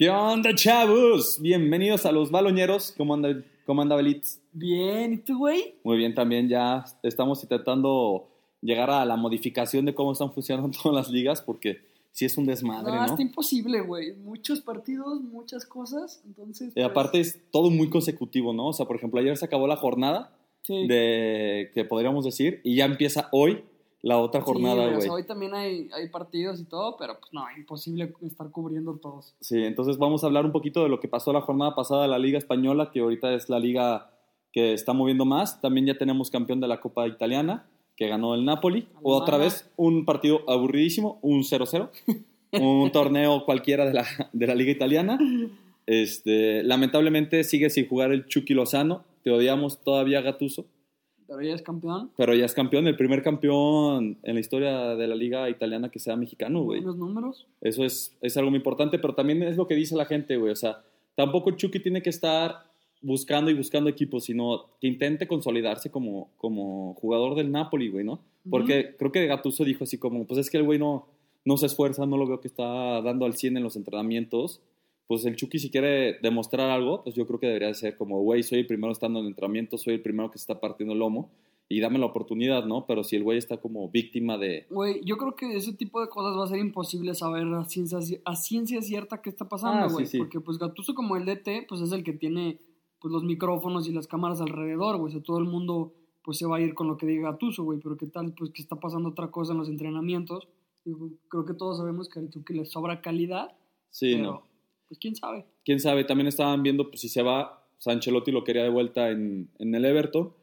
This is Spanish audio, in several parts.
¿Qué onda, chavos? Bienvenidos a los baloñeros. ¿Cómo anda, cómo anda Belitz? Bien, ¿y tú, güey? Muy bien, también ya estamos intentando llegar a la modificación de cómo están funcionando todas las ligas, porque sí es un desmadre, No, ¿no? está imposible, güey. Muchos partidos, muchas cosas, entonces... Y pues, aparte es todo muy consecutivo, ¿no? O sea, por ejemplo, ayer se acabó la jornada sí. de que podríamos decir y ya empieza hoy la otra Sí, jornada, güey, o sea, hoy también hay, hay partidos y todo, pero pues no, imposible estar cubriendo todos. Sí, entonces vamos a hablar un poquito de lo que pasó la jornada pasada de la Liga Española, que ahorita es la liga que está moviendo más. También ya tenemos campeón de la Copa Italiana, que ganó el Napoli. Alemana. Otra vez un partido aburridísimo, un 0-0. un torneo cualquiera de la, de la Liga Italiana. Este, lamentablemente sigue sin jugar el Chucky Lozano. Te odiamos todavía, Gatuso. Pero ya es campeón. Pero ya es campeón, el primer campeón en la historia de la Liga Italiana que sea mexicano, güey. Buenos números. Eso es, es algo muy importante, pero también es lo que dice la gente, güey. O sea, tampoco Chucky tiene que estar buscando y buscando equipos, sino que intente consolidarse como, como jugador del Napoli, güey, ¿no? Porque creo que Gattuso dijo así como, pues es que el güey no, no se esfuerza, no lo veo que está dando al 100 en los entrenamientos. Pues el Chucky si quiere demostrar algo, pues yo creo que debería ser como, güey, soy el primero estando en entrenamiento, soy el primero que se está partiendo el lomo y dame la oportunidad, ¿no? Pero si el güey está como víctima de... Güey, yo creo que ese tipo de cosas va a ser imposible saber a ciencia, a ciencia cierta qué está Ah, pasando, sí, güey. sí. Porque pues Gatuso como el DT, pues es el que tiene pues los micrófonos y las cámaras alrededor, güey. O sea, todo el mundo pues se va a ir con lo que diga Gatuso, güey. Pero qué tal, pues que está pasando otra cosa en los entrenamientos. Digo, creo que todos sabemos que al Chucky le sobra calidad, Sí, pero ¿no? Pues quién sabe. quién sabe, también estaban viendo pues, si se va, Sanchelotti lo quería de vuelta en, en el Everton,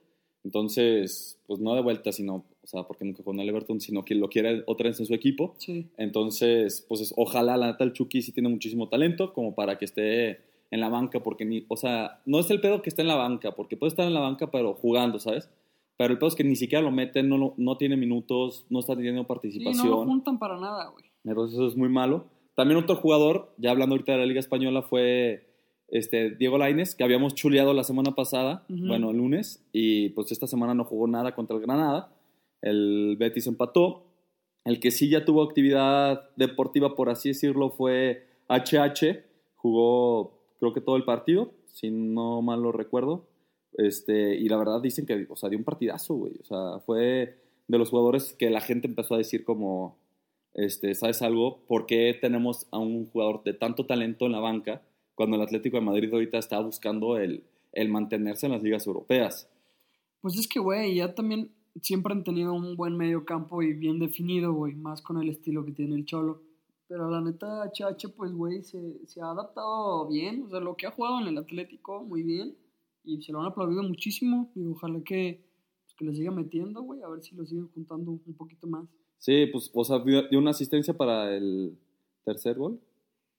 entonces, pues no de vuelta, sino, o sea, porque nunca jugó en el Everton, sino que lo quiere otra vez en su equipo. Sí. Entonces, pues es- ojalá la neta el Chucky sí tiene muchísimo talento como para que esté en la banca, porque ni, o sea, no es el pedo que esté en la banca, porque puede estar en la banca pero jugando, ¿sabes? Pero el pedo es que ni siquiera lo meten, no, lo- no tiene minutos, no está teniendo Sí, no participación. lo juntan para nada, güey. Entonces eso es muy malo. También otro jugador, ya hablando ahorita de la Liga Española, fue este, Diego Lainez, que habíamos chuleado la semana pasada, bueno, el lunes, y pues esta semana no jugó nada contra el Granada. El Betis empató. El que sí ya tuvo actividad deportiva, por así decirlo, fue HH. Jugó, creo que todo el partido, si no mal lo recuerdo. Este, y la verdad dicen que, o sea, dio un partidazo, güey. O sea, fue de los jugadores que la gente empezó a decir como, este, ¿sabes algo? ¿Por qué tenemos a un jugador de tanto talento en la banca cuando el Atlético de Madrid ahorita está buscando el, el mantenerse en las ligas europeas? Pues es que, güey, ya también siempre han tenido un buen medio campo y bien definido, güey, más con el estilo que tiene el Cholo. Pero la neta, HH, pues, güey, se, se ha adaptado bien. O sea, lo que ha jugado en el Atlético, muy bien. Y se lo han aplaudido muchísimo. Y ojalá que, pues, que le siga metiendo, güey, a ver si lo siguen juntando un poquito más. Sí, pues, o sea, dio una asistencia para el tercer gol.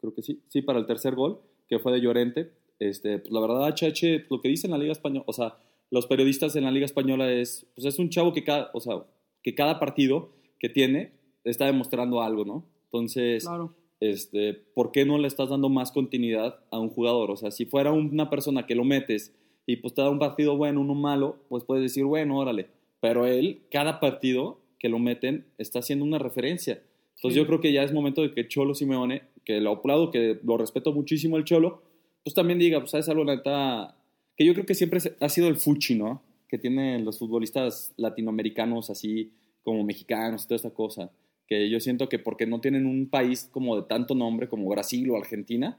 Creo que sí. Sí, para el tercer gol, que fue de Llorente. Este, pues la verdad, HH, lo que dice en la Liga Española, o sea, los periodistas en la Liga Española es, pues es un chavo que cada, o sea, que cada partido que tiene está demostrando algo, ¿no? Entonces, Claro. este, ¿por qué no le estás dando más continuidad a un jugador? O sea, si fuera una persona que lo metes y pues te da un partido bueno, uno malo, pues puedes decir, bueno, órale. Pero él, cada partido que lo meten, está haciendo una referencia. Entonces Sí. yo creo que ya es momento de que Cholo Simeone, que lo aplaudo, que lo respeto muchísimo el Cholo, pues también diga, pues sabes algo, la neta, que yo creo que siempre ha sido el fuchi, ¿no? Que tienen los futbolistas latinoamericanos así como mexicanos y toda esa cosa. Que yo siento que porque no tienen un país como de tanto nombre como Brasil o Argentina,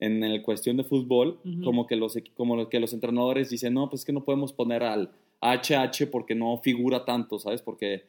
en el cuestión de fútbol, Ujú. como, que los, como que los entrenadores dicen, no, pues es que no podemos poner al HH porque no figura tanto, ¿sabes? Porque,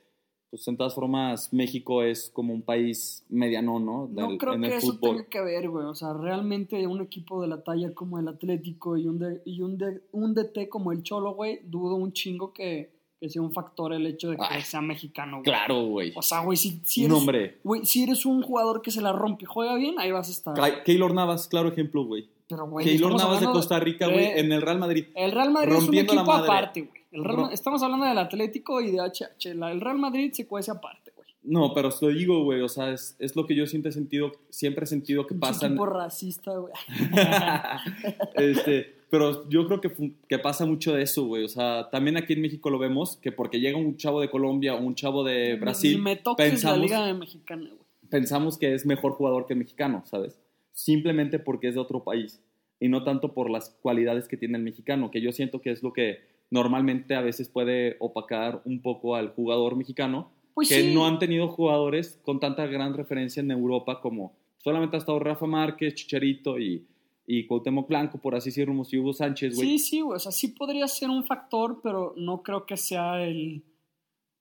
pues en todas formas, México es como un país mediano, ¿no? No Del- creo en que eso tenga que ver, güey. O sea, realmente un equipo de la talla como el Atlético y un, de- y un, de- un DT como el Cholo, güey, dudo un chingo que, que sea un factor el hecho de que Ay, sea mexicano, güey. Claro, güey. O sea, güey, si, si, No, eres, güey, si eres un jugador que se la rompe y juega bien, ahí vas a estar. Keylor Navas, claro ejemplo, güey. Pero, güey, Keylor Navas de Costa Rica, güey, en el Real Madrid. El Real Madrid es un equipo aparte, güey. El Real Estamos hablando del Atlético y de HH. El Real Madrid se cuece aparte, güey. No, pero os lo digo, güey, o sea, es, es lo que yo siempre he sentido, siempre he sentido que Un pasa. equipo racista, güey. este, pero yo creo que, que pasa mucho de eso, güey. O sea, también aquí en México lo vemos, que porque llega un chavo de Colombia o un chavo de Brasil, me toques pensamos, la Liga Mexicana, güey. pensamos que es mejor jugador que el mexicano, ¿sabes? simplemente porque es de otro país y no tanto por las cualidades que tiene el mexicano, que yo siento que es lo que normalmente a veces puede opacar un poco al jugador mexicano, Pues que sí. no han tenido jugadores con tanta gran referencia en Europa como solamente ha estado Rafa Márquez, Chicharito y, y Cuauhtémoc Blanco, por así decirlo, y Hugo Sánchez, güey. Sí, sí, güey. O sea, sí podría ser un factor, pero no creo que sea el.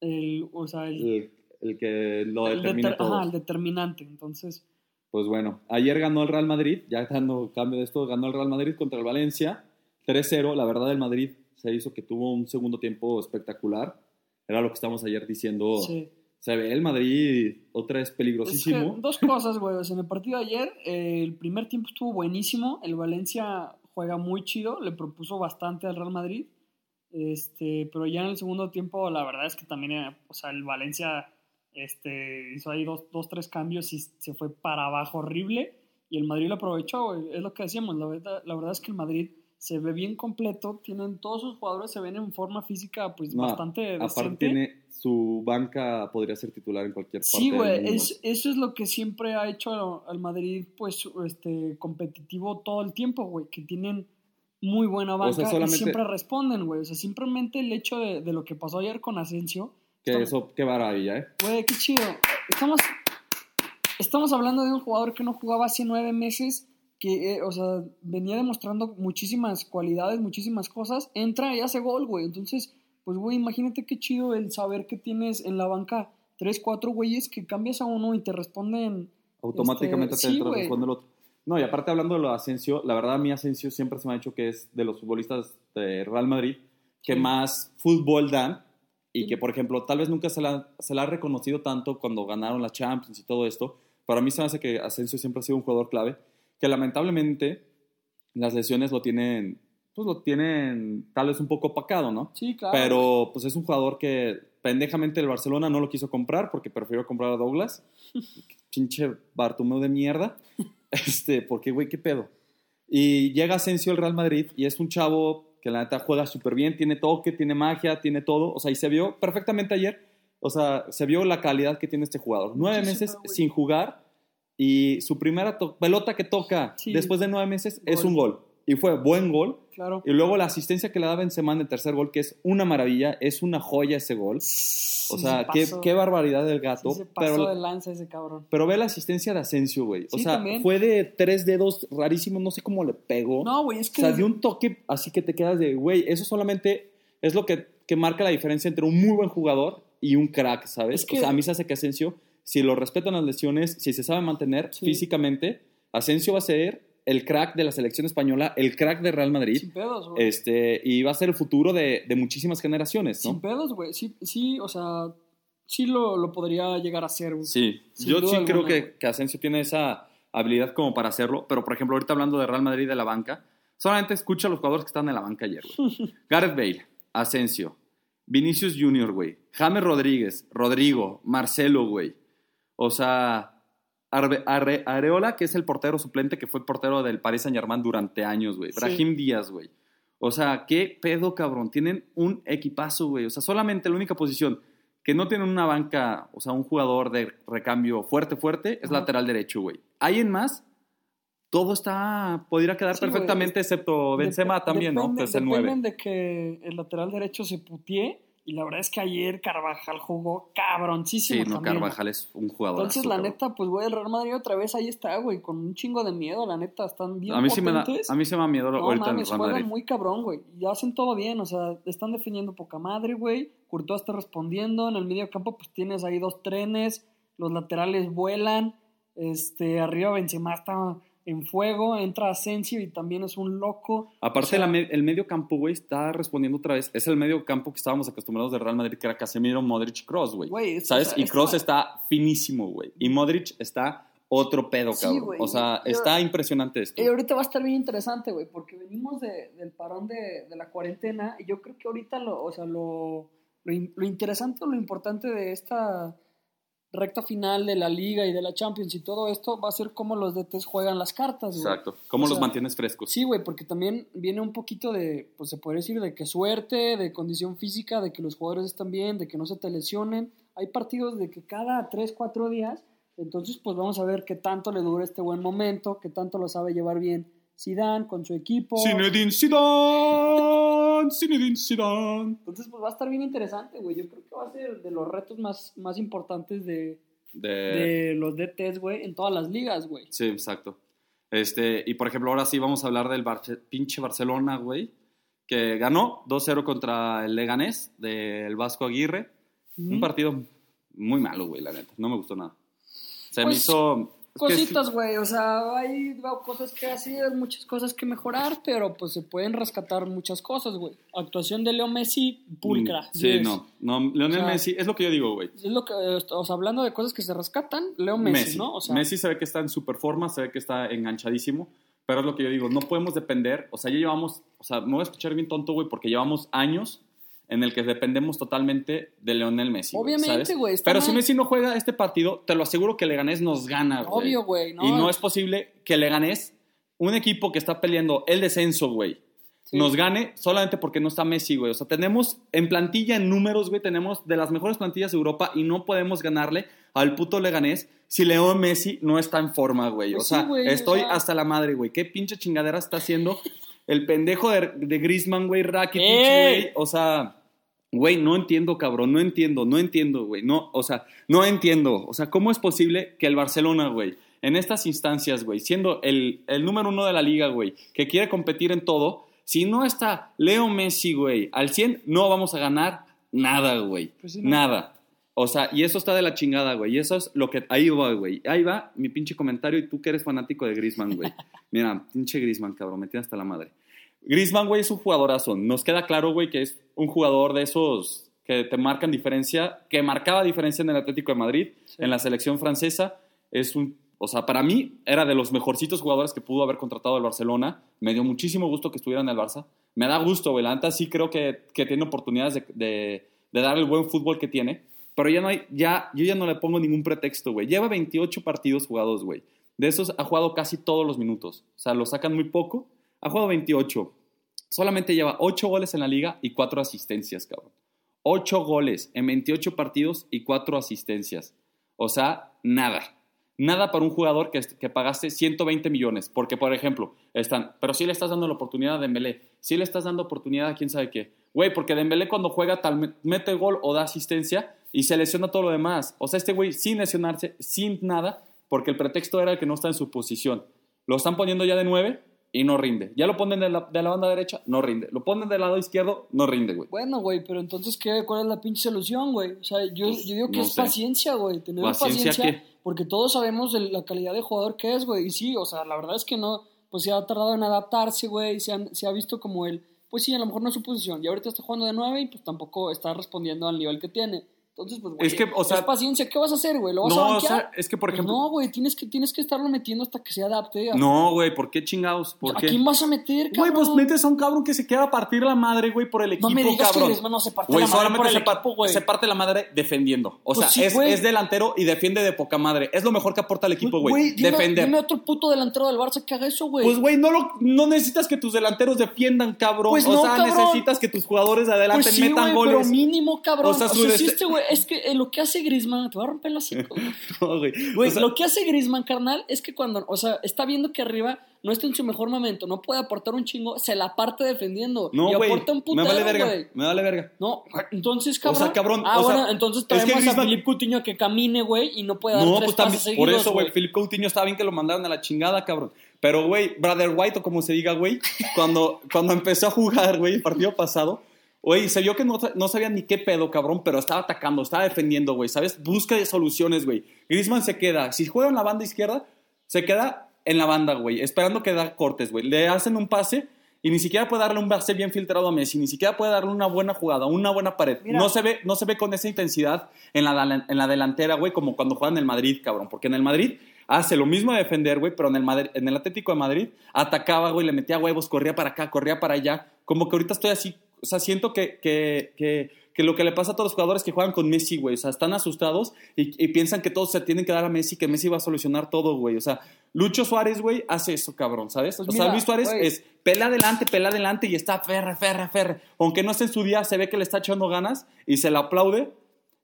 el o sea, el. el, el que lo el determina deter- todo. ajá, el determinante. Entonces, Pues bueno, ayer ganó el Real Madrid, ya dando cambio de esto, ganó el Real Madrid contra el Valencia, 3-0. La verdad, el Madrid se hizo que tuvo un segundo tiempo espectacular. Era lo que estamos ayer diciendo. sí. Se ve el Madrid otra vez Es que peligrosísimo. dos cosas, güey. O sea, en el partido de ayer, eh, el primer tiempo estuvo buenísimo. El Valencia juega muy chido, le propuso bastante al Real Madrid. Este, pero ya en el segundo tiempo, la verdad es que también, eh, o sea, el Valencia este, hizo ahí dos, dos, tres cambios y se fue para abajo horrible. Y el Madrid lo aprovechó, güey. Es lo que decíamos. La verdad, la verdad es que el Madrid se ve bien completo. Tienen todos sus jugadores, se ven en forma física, pues No, bastante Aparte, decente. tiene su banca, podría ser titular en cualquier parte. Sí, güey, es, eso es lo que siempre ha hecho al, Madrid, pues, este, competitivo todo el tiempo, güey, que tienen muy buena banca sea, solamente- y siempre responden, güey. O sea, simplemente el hecho de, de lo que pasó ayer con Asensio, Que eso, qué maravilla, ¿eh? güey, qué chido. Estamos, estamos hablando de un jugador que no jugaba hace nueve meses, que, eh, o sea, venía demostrando muchísimas cualidades, muchísimas cosas, entra y hace gol, güey. Entonces, pues, güey, imagínate qué chido el saber que tienes en la banca tres, cuatro güeyes que cambias a uno y te responden. Automáticamente Este, te sí, güey. responde el otro. No, y aparte hablando de lo de Asensio, la verdad a mí Asensio siempre se me ha dicho que es de los futbolistas de Real Madrid que Sí. más fútbol dan y Sí. que, por ejemplo, tal vez nunca se la, se la ha reconocido tanto cuando ganaron la Champions y todo esto. Para mí se me hace que Asensio siempre ha sido un jugador clave, que lamentablemente las lesiones lo tienen, pues lo tienen tal vez un poco opacado, ¿no? Sí, claro. Pero pues es un jugador que pendejamente el Barcelona no lo quiso comprar porque prefirió comprar a Douglas. Pinche Bartomeu de mierda. Este, porque güey, qué pedo. Y llega Asensio al Real Madrid y es un chavo que la neta juega súper bien, tiene toque, tiene magia, tiene todo. O sea, y se vio perfectamente ayer. O sea, se vio la calidad que tiene este jugador. Nueve Muchísimo, meses güey. sin jugar y su primera pelota que toca Sí. después de nueve meses es un gol. Y fue buen gol. Claro. Y luego la asistencia que le da Benzema en el tercer gol, que es una maravilla, es una joya ese gol. O sea, qué, qué barbaridad del gato. Sí se pasó pero, de lanza ese cabrón. pero ve la asistencia de Asensio, güey. O sea, también. fue de tres dedos rarísimo, no sé cómo le pegó. No, güey, es o que. sea, de un toque así que te quedas de, güey, eso solamente es lo que, que marca la diferencia entre un muy buen jugador y un crack, ¿sabes? Es que- O sea, a mí se hace que Asensio, si lo respetan las lesiones, si se sabe mantener Sí. físicamente, Asensio va a ser el crack de la selección española, el crack de Real Madrid. Sin pedos, güey. Este, y va a ser el futuro de, de muchísimas generaciones, Sin ¿no? pedos, güey. Sí, sí, o sea, sí lo, lo podría llegar a hacer, güey. Sí, Sin yo sí creo alguna, que, güey. que Asensio tiene esa habilidad como para hacerlo, pero por ejemplo, ahorita hablando de Real Madrid de la banca, solamente escucha a los jugadores que están en la banca ayer, güey. Gareth Bale, Asensio, Vinicius Junior, güey, James Rodríguez, Rodrigo, Marcelo, güey. O sea, Arbe- Arre- Areola, que es el portero suplente que fue portero del Paris Saint-Germain durante años, güey. Sí. Brahim Díaz, güey. O sea, qué pedo, cabrón. Tienen un equipazo, güey. O sea, solamente la única posición que no tienen una banca, o sea, un jugador de recambio fuerte, fuerte, es Ajá. lateral derecho, güey. Hay en más, todo está, podría quedar Sí, perfectamente, excepto Benzema Dep- también, ¿no? dependen- Que es el dependen 9. de que el lateral derecho se putee. Y la verdad es que ayer Carvajal jugó cabroncísimo Sí, no, también. Carvajal es un jugador. Entonces, la neta, pues, güey, el Real Madrid otra vez ahí está, güey, con un chingo de miedo, la neta, están bien A mí, sí me da, a mí se me da miedo No ahorita mames, el Real juegan Madrid. muy cabrón, güey. Y hacen todo bien, o sea, están defendiendo poca madre, güey. Courtois está respondiendo. En el medio campo, pues tienes ahí dos trenes. Los laterales vuelan. Este, arriba Benzema está en fuego. Entra Asensio y también es un loco. Aparte, O sea, el medio campo, güey, está respondiendo otra vez. Es el medio campo que estábamos acostumbrados del Real Madrid, que era Casemiro, Modric, Cross, güey. Güey, es- ¿Sabes? o sea, y Cross está- finísimo, güey. Y Modric está otro pedo, Sí, cabrón. o sea, Yo- está impresionante esto. Y ahorita va a estar bien interesante, güey, porque venimos de- del parón de, de la cuarentena y yo creo que ahorita lo, o sea, lo, lo interesante o lo importante de esta recta final de la liga y de la Champions y todo esto va a ser cómo los DTs juegan las cartas, güey. Exacto. ¿Cómo O los sea, mantienes frescos? Sí, güey, porque también viene un poquito de, pues se podría decir, de que suerte, de condición física, de que los jugadores están bien, de que no se te lesionen. Hay partidos de que cada 3, 4 días Entonces, pues vamos a ver qué tanto le dura este buen momento, qué tanto lo sabe llevar bien Zidane con su equipo. Zinedine Zidane, Zinedine Zidane. Entonces, pues va a estar bien interesante, güey. Yo creo que va a ser de los retos más, más importantes de, De... de los DTs, güey, en todas las ligas, güey. Sí, exacto. Este, y por ejemplo, ahora sí vamos a hablar del Barce- pinche Barcelona, güey, que ganó 2-0 contra el Leganés del Vasco Aguirre. Un partido muy malo, güey, la neta. No me gustó nada. Se me Pues, hizo... Cositas, güey, o sea, hay cosas que hacer, muchas cosas que mejorar, pero pues se pueden rescatar muchas cosas, güey. Actuación de Leo Messi, pulcra. Mm, Sí, 10. no. no Leonel O sea, Messi, es lo que yo digo, güey. Es lo que, eh, o sea, hablando de cosas que se rescatan, Leo Messi, ¿no? O sea, Messi se ve que está en super forma, se ve que está enganchadísimo, pero es lo que yo digo, no podemos depender, o sea, ya llevamos, o sea, me voy a escuchar bien tonto, güey, porque llevamos años en el que dependemos totalmente de Leonel Messi. Obviamente, güey, Pero si. Messi no juega este partido, te lo aseguro que Leganés nos gana, güey. Obvio, güey, no. Y no es posible que Leganés, un equipo que está peleando el descenso, güey, sí. nos gane solamente porque no está Messi, güey. O sea, tenemos en plantilla, en números, güey, tenemos de las mejores plantillas de Europa y no podemos ganarle al puto Leganés si Leo Messi no está en forma, güey. O Pues sí, sea, o estoy sea- hasta la madre, güey. ¿Qué pinche chingadera está haciendo el pendejo de, de Griezmann, güey, Rakitic, ¡Ey! güey? O sea... Güey, no entiendo, cabrón, no entiendo, no entiendo, güey, no, o sea, no entiendo, o sea, ¿cómo es posible que el Barcelona, güey, en estas instancias, güey, siendo el, el número uno de la liga, güey, que quiere competir en todo, si no está Leo Messi, güey, al 100, no vamos a ganar nada, güey, Pues sí, no. nada. O sea, y eso está de la chingada, güey, y eso es lo que, ahí va, güey, ahí va mi pinche comentario y tú que eres fanático de Griezmann, güey. Mira, pinche Griezmann, cabrón, me tiene hasta la madre. Griezmann, güey, es un jugadorazo. Nos queda claro, güey, que es un jugador de esos que te marcan diferencia, que marcaba diferencia en el Atlético de Madrid, Sí. en la selección francesa. Es un, o sea, para mí era de los mejorcitos jugadores que pudo haber contratado el Barcelona. Me dio muchísimo gusto que estuviera en el Barça. Me da gusto, güey. La neta sí creo que, que tiene oportunidades de, de, de dar el buen fútbol que tiene. Pero ya no hay, ya, yo ya no le pongo ningún pretexto, güey. Lleva 28 partidos jugados, güey. De esos ha jugado casi todos los minutos. O sea, lo sacan muy poco. Ha jugado 28. Solamente lleva 8 goles en la liga y 4 asistencias, cabrón. 8 goles en 28 partidos y 4 asistencias. O sea, nada. Nada para un jugador que, que pagaste 120 millones. Porque, por ejemplo, están, pero sí le estás dando la oportunidad a Dembélé. Sí le estás dando oportunidad a quién sabe qué. Güey, porque Dembélé cuando juega tal me- mete gol o da asistencia y se lesiona todo lo demás. O sea, este güey sin lesionarse, sin nada, porque el pretexto era que no está en su posición. Lo están poniendo ya de 9 y no rinde. Ya lo ponen de la, de la banda derecha, no rinde. Lo ponen del lado izquierdo, no rinde, güey. Bueno, güey, pero entonces, ¿qué, ¿cuál es la pinche solución, güey? O sea, yo, Pues, yo digo que no es sé. paciencia, güey. Tener ¿Paciencia paciencia, qué? porque todos sabemos de la calidad de jugador que es, güey. Y sí, o sea, la verdad es que no, pues se ha tardado en adaptarse, güey. Se, han- se ha visto como él, pues sí, a lo mejor no es su posición. Y ahorita está jugando de nueve y pues tampoco está respondiendo al nivel que tiene. Entonces, pues, güey, Es que, o sea- es paciencia. ¿Qué vas a hacer, güey? ¿Lo vas a No, o banquear? sea, es que, por Pues ejemplo... no, güey, tienes que, tienes que estarlo metiendo hasta que se adapte. No, güey, ¿por qué chingados? ¿Por ¿A qué? quién vas a meter, Güey, cabrón? pues metes a un cabrón que se quiera partir la madre, güey, por el equipo, No me digas que cabrón. Griezmann no se parte Güey, la madre solamente por el se, equipo, güey. se parte la madre defendiendo. O Pues sea, sí, es, güey. es delantero y defiende de poca madre. Es lo mejor que aporta el equipo, güey. Güey, dime, Defender. dime otro puto delantero del Barça que haga eso, güey. Pues, güey, no, lo- no necesitas que tus delanteros defiendan, cabrón. Pues o no, sea, cabrón. necesitas que tus jugadores de adelante Pues sí, metan güey, goles. pero mínimo, cabrón. O O sea, su güey, es que eh, lo que hace Griezmann, te va a romper los güey. No, güey. Güey, O sea, lo que hace Griezmann, carnal, es que cuando, o sea, está viendo que arriba no está en su mejor momento, no puede aportar un chingo, se la parte defendiendo. no, y güey. aporta un Me putero, vale verga. güey. Me vale verga. No, entonces, O cabrón. sea, cabrón, Ah, o sea, bueno, entonces es que traemos Griezmann- a Philip Coutinho que camine, güey, y no puede dar No, tres pues también. pases Por seguidos, eso, güey, Philip Coutinho estaba bien que lo mandaron a la chingada, cabrón. Pero, güey, Brother White, o como se diga, güey, cuando, cuando empezó a jugar, güey, el partido pasado, güey, se vio que no, no sabía ni qué pedo, cabrón, pero estaba atacando, estaba defendiendo, güey, ¿sabes? Busca de soluciones, güey. Griezmann se queda, si juega en la banda izquierda, se queda en la banda, güey, esperando que da cortes, güey. Le hacen un pase y ni siquiera puede darle un pase bien filtrado a Messi, ni siquiera puede darle una buena jugada, una buena pared. Mira. No se ve, no se ve con esa intensidad en la, en la delantera, güey, como cuando juega en el Madrid, cabrón. Porque en el Madrid hace lo mismo de defender, güey, pero en el, Madrid, en el Atlético de Madrid atacaba, güey, le metía huevos, corría para acá, corría para allá. Como que ahorita estoy así, o sea, siento que, que, que, que lo que le pasa a todos los jugadores que juegan con Messi, güey, o sea, están asustados y, y piensan que todos se tienen que dar a Messi, que Messi va a solucionar todo, güey. O sea, Lucho Suárez, güey, hace eso, cabrón, ¿sabes? Pues o sea, Luis Suárez es pela adelante, pela adelante y está ferre, ferre, ferre. Aunque no esté en su día, se ve que le está echando ganas y se le aplaude.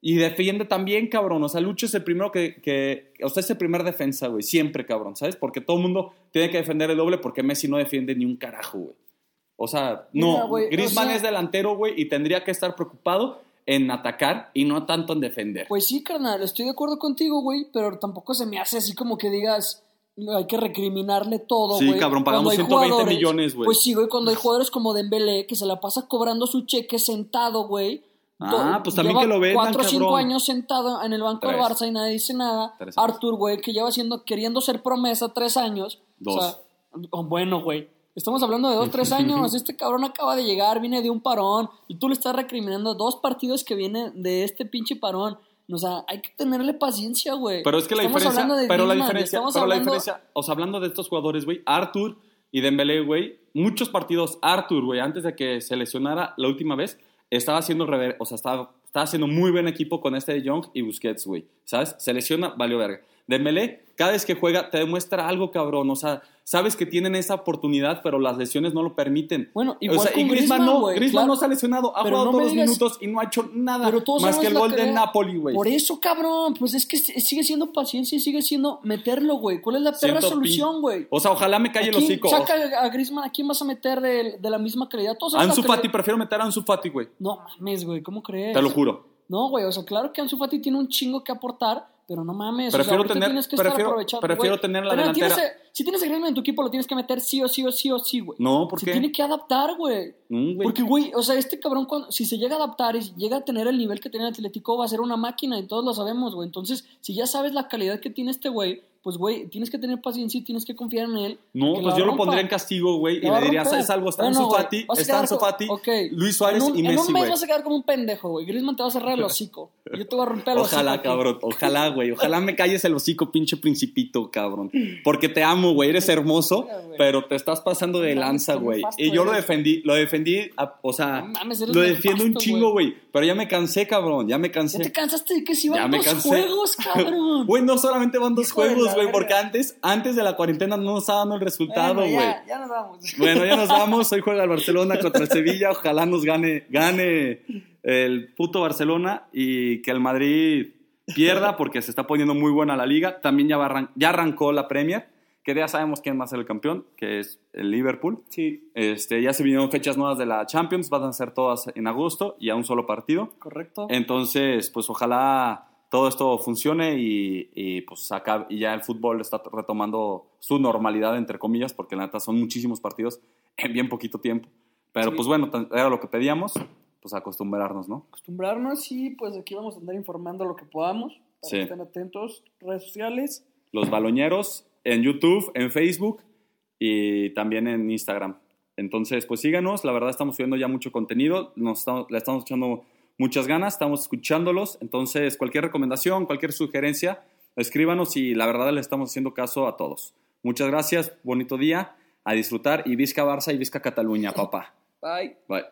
Y defiende también, cabrón. O sea, Lucho es el primero que, que o sea, es el primer defensa, güey. Siempre, cabrón, ¿sabes? Porque todo el mundo tiene que defender el doble porque Messi no defiende ni un carajo, güey. O sea, no. Mira, güey, Griezmann o sea- es delantero, güey, y tendría que estar preocupado en atacar y no tanto en defender. Pues sí, carnal, estoy de acuerdo contigo, güey, pero tampoco se me hace así como que digas, hay que recriminarle todo, Sí, güey. cabrón, pagamos Cuando hay 120 jugadores- millones, güey. Pues sí, güey, cuando hay jugadores como Dembélé que se la pasa cobrando su cheque sentado, güey. Ah, pues también lleva que lo vendan, Cuatro o cinco años sentado en el banco del. Barça y nadie dice nada. Tres. Arthur, güey, que lleva siendo, queriendo ser promesa tres años. Dos. O sea, oh, bueno, güey. Estamos hablando de dos, tres años. Este cabrón acaba de llegar, viene de un parón. Y tú le estás recriminando dos partidos que vienen de este pinche parón. O sea, hay que tenerle paciencia, güey. Pero es que la Estamos diferencia, hablando de pero la diferencia, o sea, hablando de estos jugadores, güey, Arthur y Dembélé, güey, muchos partidos, Arthur, güey, antes de que se lesionara la última vez, estaba haciendo, rever- o sea, estaba, estaba haciendo muy buen equipo con este de Young y Busquets, güey, ¿sabes? Se lesiona, valió verga. Dembélé, cada vez que juega, te demuestra algo, cabrón, o sea, sabes que tienen esa oportunidad, pero las lesiones no lo permiten. Bueno, o igual sea, y con Griezmann, Griezmann, no, Griezmann claro. no se ha lesionado, ha Pero jugado no todos los digas- minutos y no ha hecho nada Pero todos más que el gol del carrera. Napoli, güey. Por eso, cabrón, pues es que sigue siendo paciencia y sigue siendo meterlo, güey. ¿Cuál es la perra Siento solución, güey? O sea, ojalá me calle ¿A el hocico. Saca a Griezmann, ¿a quién vas a meter de, de la misma calidad? Todos Ansu Fati, prefiero meter a Ansu Fati, güey. No mames, güey, ¿cómo crees? Te lo juro. No, güey, o sea, claro que Ansu Fati tiene un chingo que aportar, pero no mames. o sea, Prefiero tener- tienes que estar prefiero- aprovechando, prefiero güey. tener la Pero tienes delantera. que- si tienes a Griezmann en tu equipo, lo tienes que meter sí o sí o sí o sí, güey. No, ¿por Se tiene que adaptar, güey. Mm. Porque, güey, o sea, este cabrón, cuando, si se llega a adaptar y llega a tener el nivel que tiene el Atlético, va a ser una máquina y todos lo sabemos, güey. Entonces, si ya sabes la calidad que tiene este güey, pues, güey, tienes que tener paciencia y tienes que confiar en él. No, pues yo lo pondría en castigo, güey, y le diría. ¿sabes algo? Está Bueno, Ansu güey, Fati, vas a está quedar Ansu co- Fati, ok. Luis Suárez en un, y En Messi, un mes güey. vas a quedar como un pendejo, güey. Griezmann te va a cerrar el hocico. Yo te voy a romper el hocico. Ojalá, cabrón, ojalá, güey. Ojalá me calles el hocico, pinche principito, cabrón. Porque te amo, güey. Eres hermoso, pero te estás pasando de lanza, güey. Y yo lo defendí, lo defendí, a- o sea, No mames, eres lo defiendo un chingo, güey. Pero ya me cansé, cabrón, ya me Ya cansé. te cansaste de que si Ya van dos juegos, cabrón. Güey, no solamente van dos juegos, la güey, porque antes, antes de la cuarentena no estaba dando el resultado, Bueno, güey. ya, ya nos vamos. Bueno, ya nos vamos. Hoy juega el Barcelona contra el Sevilla. Ojalá nos gane, gane el puto Barcelona y que el Madrid pierda porque se está poniendo muy buena la liga. También ya, va arran- ya arrancó la Premier, que ya sabemos quién va a ser el campeón, que es el Liverpool. Sí, Este, ya se vinieron fechas nuevas de la Champions, van a ser todas en agosto y a un solo partido. correcto. Entonces, pues ojalá todo esto funcione y, y, pues acá y ya el fútbol está retomando su normalidad, entre comillas, porque la neta son muchísimos partidos en bien poquito tiempo. Pero Sí. pues bueno, era lo que pedíamos, pues acostumbrarnos, ¿no? Acostumbrarnos y pues aquí vamos a andar informando lo que podamos. Para Sí. que estén atentos. Redes sociales. Los baloñeros en YouTube, en Facebook y también en Instagram. Entonces, pues síganos, la verdad estamos subiendo ya mucho contenido, nos estamos, le estamos echando muchas ganas, estamos escuchándolos, entonces cualquier recomendación, cualquier sugerencia, escríbanos y la verdad le estamos haciendo caso a todos. Muchas gracias, bonito día, a disfrutar y Vizca Barça y Vizca Cataluña, papá. Bye. Bye.